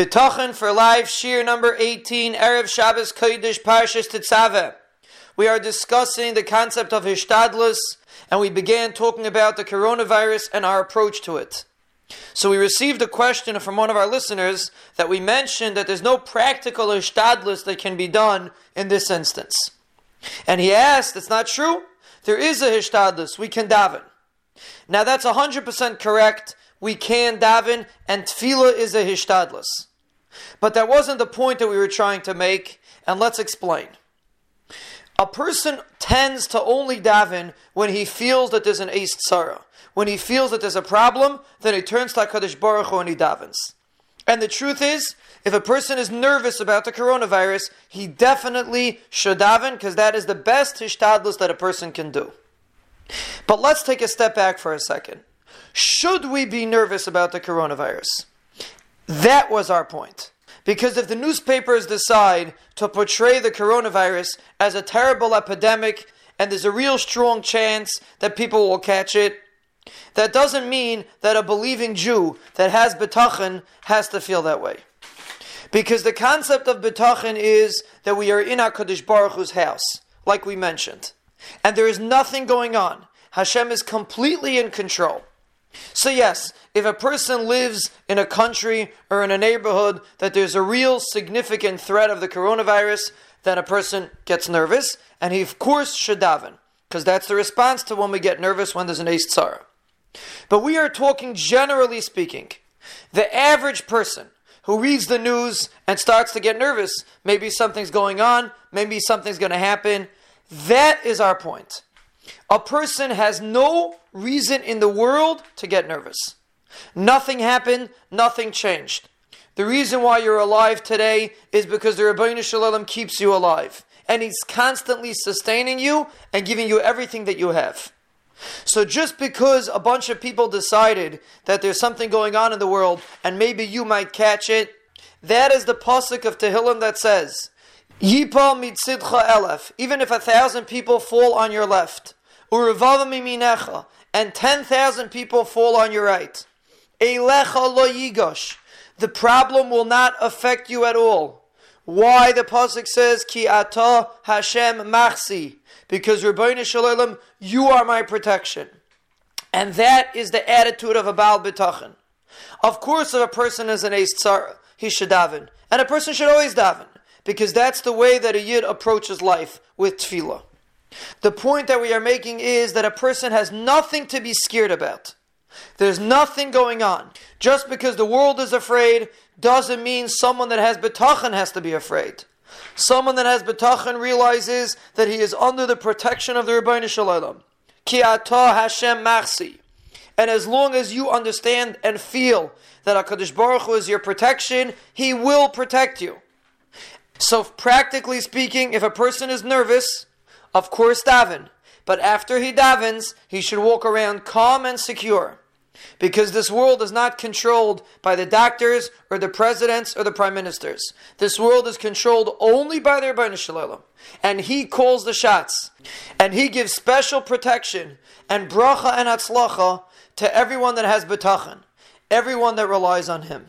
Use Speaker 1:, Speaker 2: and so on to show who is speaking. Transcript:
Speaker 1: For live shiur number 18, Erev Shabbos Kodesh Parshas Tetzaveh. We are discussing the concept of Hishtadlus, and we began talking about the coronavirus and our approach to it. So we received a question from one of our listeners that we mentioned that there's no practical Hishtadlus that can be done in this instance. And he asked, it's not true. There is a Hishtadlus, we can daven. Now that's 100% correct we can daven, and tefillah is a hishtadlus. But that wasn't the point that we were trying to make, and let's explain. A person tends to only daven when he feels that there's an Eis Tzara. When he feels that there's a problem, then he turns to HaKadosh Baruch Hu and he davens. And the truth is, if a person is nervous about the coronavirus, he definitely should daven because that is the best hishtadlus that a person can do. But let's take a step back for a second. Should we be nervous about the coronavirus? That was our point. Because if the newspapers decide to portray the coronavirus as a terrible epidemic and there's a real strong chance that people will catch it, that doesn't mean that a believing Jew that has bitachon has to feel that way. Because the concept of bitachon is that we are in HaKadosh Baruch Hu's house, like we mentioned. And there is nothing going on. Hashem is completely in control. So, yes, if a person lives in a country or in a neighborhood that there's a real significant threat of the coronavirus, then a person gets nervous, and he, of course, should daven, because that's the response to when we get nervous when there's an Eis Tzara. But we are talking generally speaking. The average person who reads the news and starts to get nervous, maybe something's going on, maybe something's going to happen, that is our point. A person has no reason in the world to get nervous. Nothing happened, nothing changed. The reason why you're alive today is because the Ribbono Shel Olam keeps you alive. And He's constantly sustaining you and giving you everything that you have. So just because a bunch of people decided that there's something going on in the world and maybe you might catch it, that is the pasuk of Tehillim that says, Mitzidcha elef, even if a thousand people fall on your left, miminecha, and 10,000 people fall on your right. Eilecha lo yigosh. The problem will not affect you at all. Why the pasuk says ki ata Hashem machsi because Ribbono Shel Olam, you are my protection, and that is the attitude of a Baal Bitachon. Of course, if a person is an Eis Tzara, he should daven, and a person should always daven because that's the way that a yid approaches life with tefillah. The point that we are making is that a person has nothing to be scared about. There's nothing going on. Just because the world is afraid doesn't mean someone that has bitachon has to be afraid. Someone that has bitachon realizes that he is under the protection of the Ribbono Shel Olam. Ki atah Hashem machsi. And as long as you understand and feel that HaKadosh Baruch Hu is your protection, He will protect you. So practically speaking, if a person is nervous, of course daven. But after he davens, he should walk around calm and secure. Because this world is not controlled by the doctors or the presidents or the prime ministers. This world is controlled only by the Ribbono Shel Olam. And he calls the shots. And he gives special protection and bracha and atzlacha to everyone that has bitachon, everyone that relies on him.